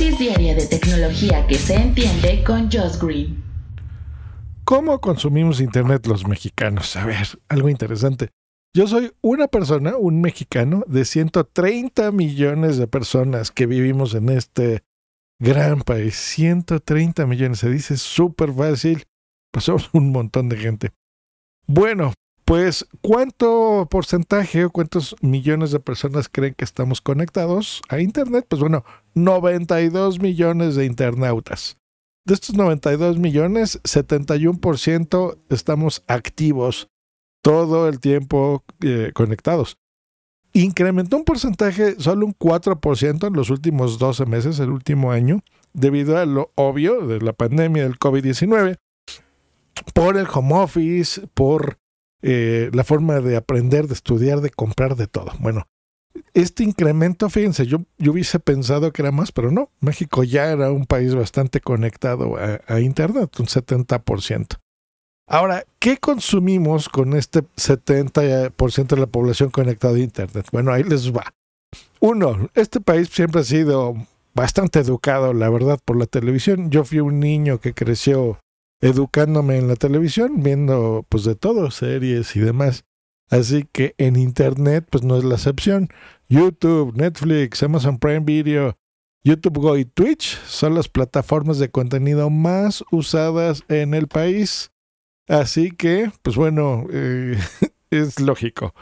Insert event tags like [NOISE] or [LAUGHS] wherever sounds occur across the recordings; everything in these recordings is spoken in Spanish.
dosis diaria de tecnología que se entiende con Josh Green. ¿Cómo consumimos Internet los mexicanos? A ver, algo interesante. Yo soy una persona, un mexicano, de 130 millones de personas que vivimos en este gran país. 130 millones, se dice súper fácil. Pasamos [LAUGHS] un montón de gente. Bueno, pues, ¿cuánto porcentaje o cuántos millones de personas creen que estamos conectados a Internet? Pues bueno, 92 millones de internautas. De estos 92 millones, 71% estamos activos todo el tiempo eh, conectados. Incrementó un porcentaje, solo un 4% en los últimos 12 meses, el último año, debido a lo obvio de la pandemia del COVID-19, por el home office, por eh, la forma de aprender, de estudiar, de comprar, de todo. Bueno, este incremento, fíjense, yo, yo hubiese pensado que era más, pero no. México ya era un país bastante conectado a, a Internet, un 70%. Ahora, ¿qué consumimos con este 70% de la población conectada a Internet? Bueno, ahí les va. Uno, este país siempre ha sido bastante educado, la verdad, por la televisión. Yo fui un niño que creció educándome en la televisión, viendo pues de todo, series y demás. Así que en Internet pues no es la excepción. YouTube, Netflix, Amazon Prime Video, YouTube Go y Twitch son las plataformas de contenido más usadas en el país. Así que, pues bueno, eh, [LAUGHS] es lógico.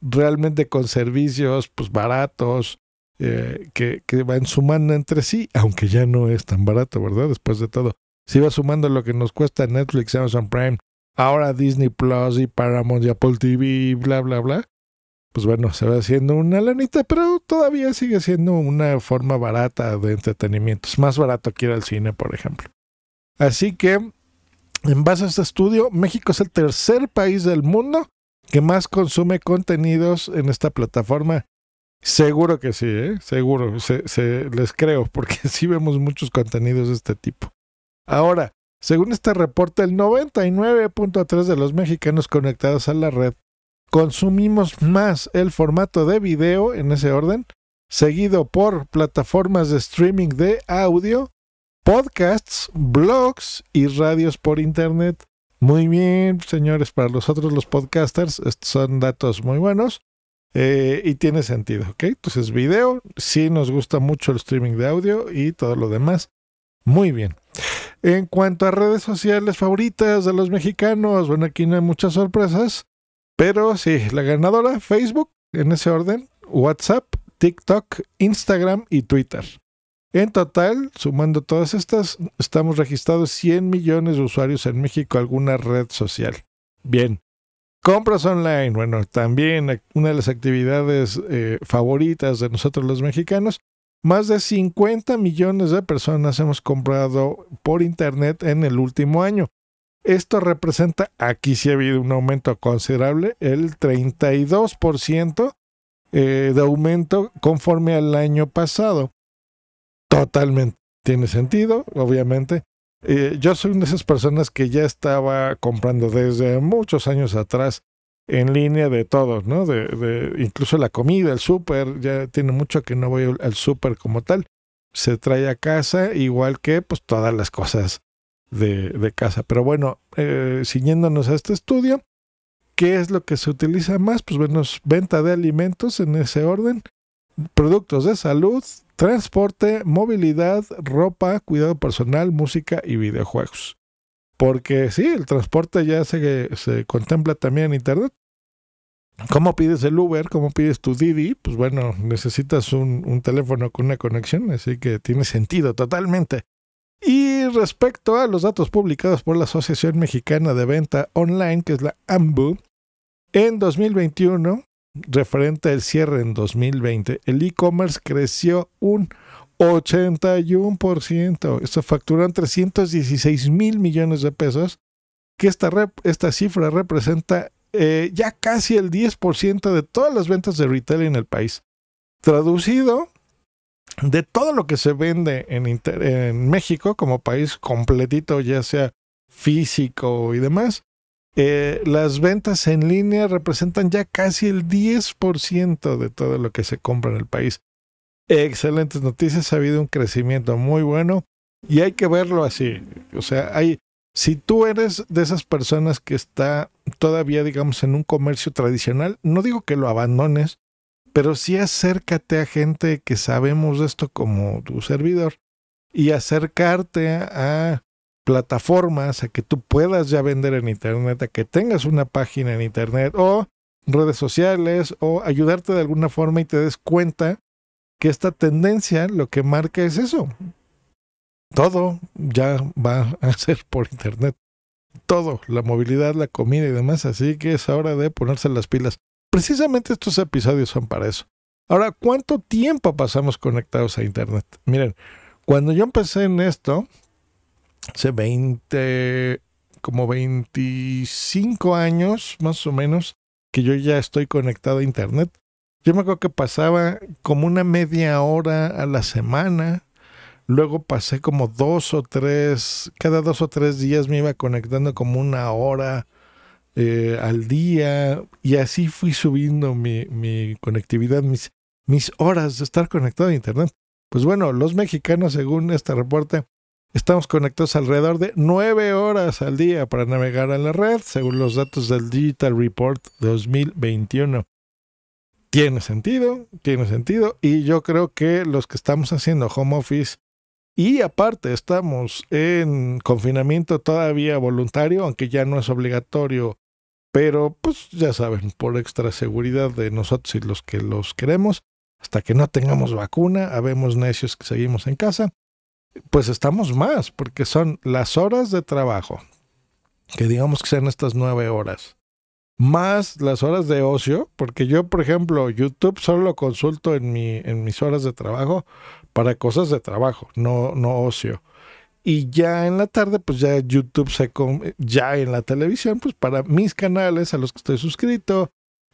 Realmente con servicios pues baratos, eh, que, que van sumando entre sí, aunque ya no es tan barato, ¿verdad? Después de todo si va sumando lo que nos cuesta Netflix, Amazon Prime, ahora Disney Plus y Paramount y Apple TV, bla, bla, bla, pues bueno, se va haciendo una lanita, pero todavía sigue siendo una forma barata de entretenimiento. Es más barato que ir al cine, por ejemplo. Así que, en base a este estudio, México es el tercer país del mundo que más consume contenidos en esta plataforma. Seguro que sí, ¿eh? seguro, se, se, les creo, porque [LAUGHS] sí vemos muchos contenidos de este tipo. Ahora, según este reporte, el 99.3 de los mexicanos conectados a la red consumimos más el formato de video en ese orden, seguido por plataformas de streaming de audio, podcasts, blogs y radios por internet. Muy bien, señores, para nosotros los podcasters, estos son datos muy buenos eh, y tiene sentido, ¿ok? Entonces, video, sí nos gusta mucho el streaming de audio y todo lo demás. Muy bien. En cuanto a redes sociales favoritas de los mexicanos, bueno, aquí no hay muchas sorpresas, pero sí, la ganadora, Facebook, en ese orden, WhatsApp, TikTok, Instagram y Twitter. En total, sumando todas estas, estamos registrados 100 millones de usuarios en México, alguna red social. Bien. Compras online, bueno, también una de las actividades eh, favoritas de nosotros los mexicanos. Más de 50 millones de personas hemos comprado por Internet en el último año. Esto representa, aquí sí ha habido un aumento considerable, el 32% eh, de aumento conforme al año pasado. Totalmente. Tiene sentido, obviamente. Eh, yo soy una de esas personas que ya estaba comprando desde muchos años atrás en línea de todo, ¿no? De, incluso la comida, el súper, ya tiene mucho que no voy al súper como tal. Se trae a casa, igual que pues todas las cosas de, de casa. Pero bueno, eh, siguiéndonos a este estudio, ¿qué es lo que se utiliza más? Pues bueno, venta de alimentos en ese orden, productos de salud, transporte, movilidad, ropa, cuidado personal, música y videojuegos. Porque sí, el transporte ya se, se contempla también en Internet. ¿Cómo pides el Uber? ¿Cómo pides tu Didi? Pues bueno, necesitas un, un, teléfono con una conexión, así que tiene sentido totalmente. Y respecto a los datos publicados por la Asociación Mexicana de Venta Online, que es la AMBU, en 2021, referente al cierre en 2020, el e-commerce creció un 81%. Esto facturan 316 mil millones de pesos, que esta, esta cifra representa eh, ya casi el 10% de todas las ventas de retail en el país. Traducido, de todo lo que se vende en, México como país completito, ya sea físico y demás, eh, las ventas en línea representan ya casi el 10% de todo lo que se compra en el país. Excelentes noticias, ha habido un crecimiento muy bueno y hay que verlo así. O sea, hay, si tú eres de esas personas que está todavía, digamos, en un comercio tradicional, no digo que lo abandones, pero sí acércate a gente que sabemos de esto como tu servidor y acercarte a plataformas, a que tú puedas ya vender en Internet, a que tengas una página en Internet o redes sociales o ayudarte de alguna forma y te des cuenta que esta tendencia lo que marca es eso. Todo ya va a ser por Internet. Todo, la movilidad, la comida y demás. Así que es hora de ponerse las pilas. Precisamente estos episodios son para eso. Ahora, ¿cuánto tiempo pasamos conectados a Internet? Miren, cuando yo empecé en esto, hace 20, como 25 años más o menos, que yo ya estoy conectado a Internet, yo me acuerdo que pasaba como una media hora a la semana. Luego pasé como dos o tres, cada dos o tres días me iba conectando como una hora eh, al día. Y así fui subiendo mi, conectividad, mis, mis horas de estar conectado a Internet. Pues bueno, los mexicanos, según este reporte, estamos conectados alrededor de nueve horas al día para navegar en la red, según los datos del Digital Report 2021 tiene sentido, tiene sentido. Y yo creo que los que estamos haciendo home office y aparte estamos en confinamiento todavía voluntario, aunque ya no es obligatorio, pero pues ya saben, por extra seguridad de nosotros y los que los queremos, hasta que no tengamos vacuna, habemos necios que seguimos en casa, pues estamos más, porque son las horas de trabajo, que digamos que sean estas nueve horas, más las horas de ocio, porque yo, por ejemplo, YouTube solo lo consulto en, mi, en mis horas de trabajo para cosas de trabajo, no, no ocio. Y ya en la tarde, pues ya YouTube se ya en la televisión, pues para mis canales a los que estoy suscrito,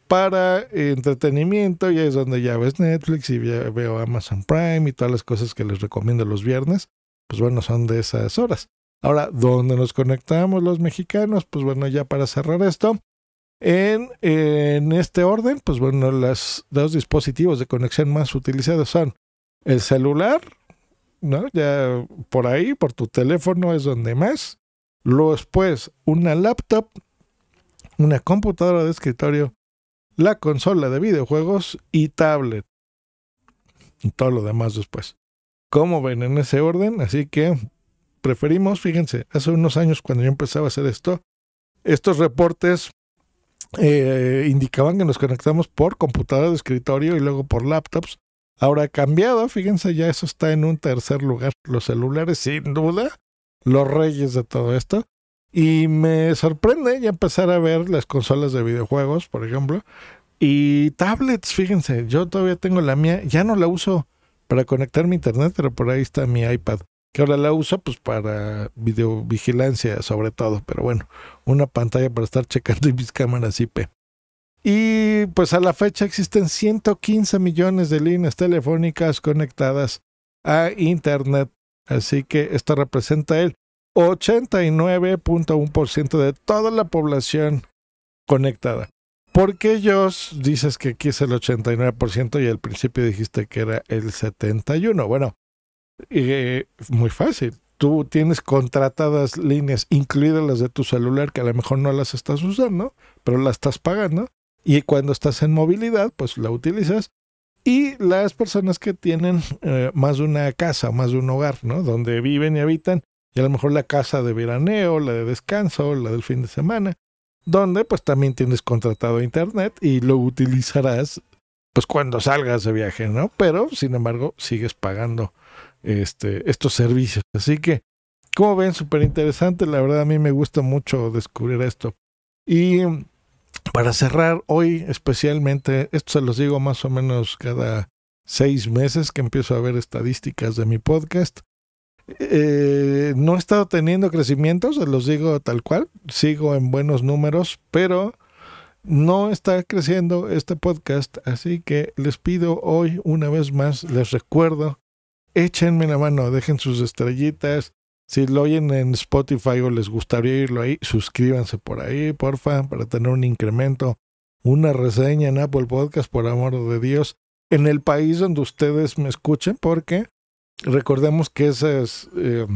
para entretenimiento, ya es donde ya ves Netflix y ya veo Amazon Prime y todas las cosas que les recomiendo los viernes, pues bueno, son de esas horas. Ahora, ¿dónde nos conectamos los mexicanos? Pues bueno, ya para cerrar esto, en, este orden, pues bueno, los dos dispositivos de conexión más utilizados son el celular, ¿no? Ya por ahí, por tu teléfono es donde más. Luego después, una laptop, una computadora de escritorio, la consola de videojuegos y tablet. Y todo lo demás después. ¿Cómo ven en ese orden? Así que preferimos, fíjense, hace unos años cuando yo empezaba a hacer esto, estos reportes eh, indicaban que nos conectamos por computadora de escritorio y luego por laptops. Ahora ha cambiado, fíjense, ya eso está en un tercer lugar. Los celulares, sin duda, los reyes de todo esto. Y me sorprende ya empezar a ver las consolas de videojuegos, por ejemplo. Y tablets, fíjense, yo todavía tengo la mía, ya no la uso para conectar mi internet, pero por ahí está mi iPad que ahora la uso pues para videovigilancia sobre todo, pero bueno, una pantalla para estar checando mis cámaras IP. Y pues a la fecha existen 115 millones de líneas telefónicas conectadas a Internet, así que esto representa el 89.1% de toda la población conectada. ¿Por qué ellos dices que aquí es el 89% y al principio dijiste que era el 71%? Bueno, eh, muy fácil. Tú tienes contratadas líneas, incluidas las de tu celular, que a lo mejor no las estás usando, pero las estás pagando. Y cuando estás en movilidad, pues la utilizas. Y las personas que tienen eh, más de una casa, más de un hogar, ¿no? Donde viven y habitan, y a lo mejor la casa de veraneo, la de descanso, la del fin de semana, donde pues también tienes contratado internet y lo utilizarás pues cuando salgas de viaje, ¿no? Pero sin embargo sigues pagando este, estos servicios. Así que, como ven, súper interesante. La verdad, a mí me gusta mucho descubrir esto. Y para cerrar, hoy especialmente, esto se los digo más o menos cada seis meses que empiezo a ver estadísticas de mi podcast. Eh, no he estado teniendo crecimiento, se los digo tal cual, sigo en buenos números, pero no está creciendo este podcast, así que les pido hoy una vez más, les recuerdo échenme la mano, dejen sus estrellitas. Si lo oyen en Spotify o les gustaría oírlo ahí, suscríbanse por ahí, porfa, para tener un incremento. Una reseña en Apple Podcast, por amor de Dios. en el país donde ustedes me escuchen, porque recordemos que eso eh,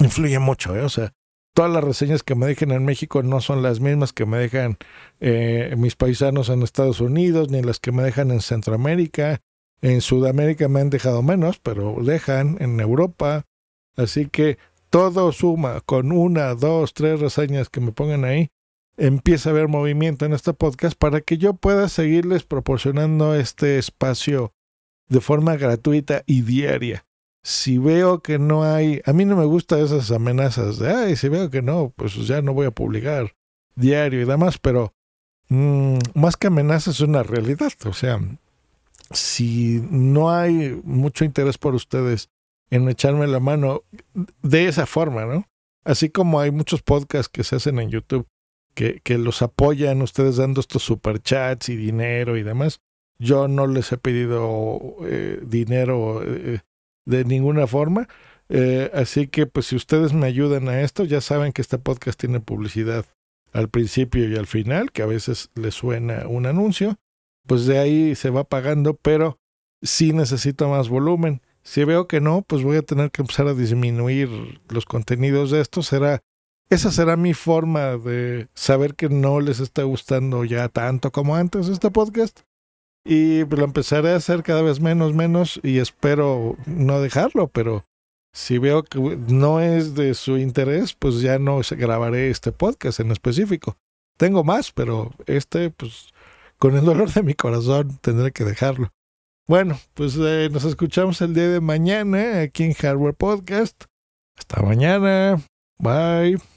influye mucho, ¿eh? o sea, todas las reseñas que me dejen en México no son las mismas que me dejan eh, mis paisanos en Estados Unidos, ni las que me dejan en Centroamérica. En Sudamérica me han dejado menos, pero dejan en Europa. Así que todo suma con una, dos, tres reseñas que me pongan ahí. Empieza a haber movimiento en este podcast para que yo pueda seguirles proporcionando este espacio de forma gratuita y diaria si veo que no hay, a mí no me gustan esas amenazas de, ay, si veo que no, pues ya no voy a publicar diario y demás, pero mm, más que amenazas es una realidad, o sea, si no hay mucho interés por ustedes en echarme la mano de esa forma, ¿no? Así como hay muchos podcasts que se hacen en YouTube que, que los apoyan ustedes dando estos superchats y dinero y demás. Yo no les he pedido eh, dinero eh, de ninguna forma. Eh, así que pues si ustedes me ayudan a esto, ya saben que este podcast tiene publicidad al principio y al final, que a veces le suena un anuncio, pues de ahí se va pagando, pero si necesito más volumen. Si veo que no, pues voy a tener que empezar a disminuir los contenidos de esto. Será, esa será mi forma de saber que no les está gustando ya tanto como antes este podcast y lo empezaré a hacer cada vez menos, menos y espero no dejarlo, pero si veo que no es de su interés, pues ya no grabaré este podcast en específico. Tengo más, pero este, pues con el dolor de mi corazón tendré que dejarlo. Bueno, pues eh, nos escuchamos el día de mañana aquí en Hardware Podcast. Hasta mañana. Bye.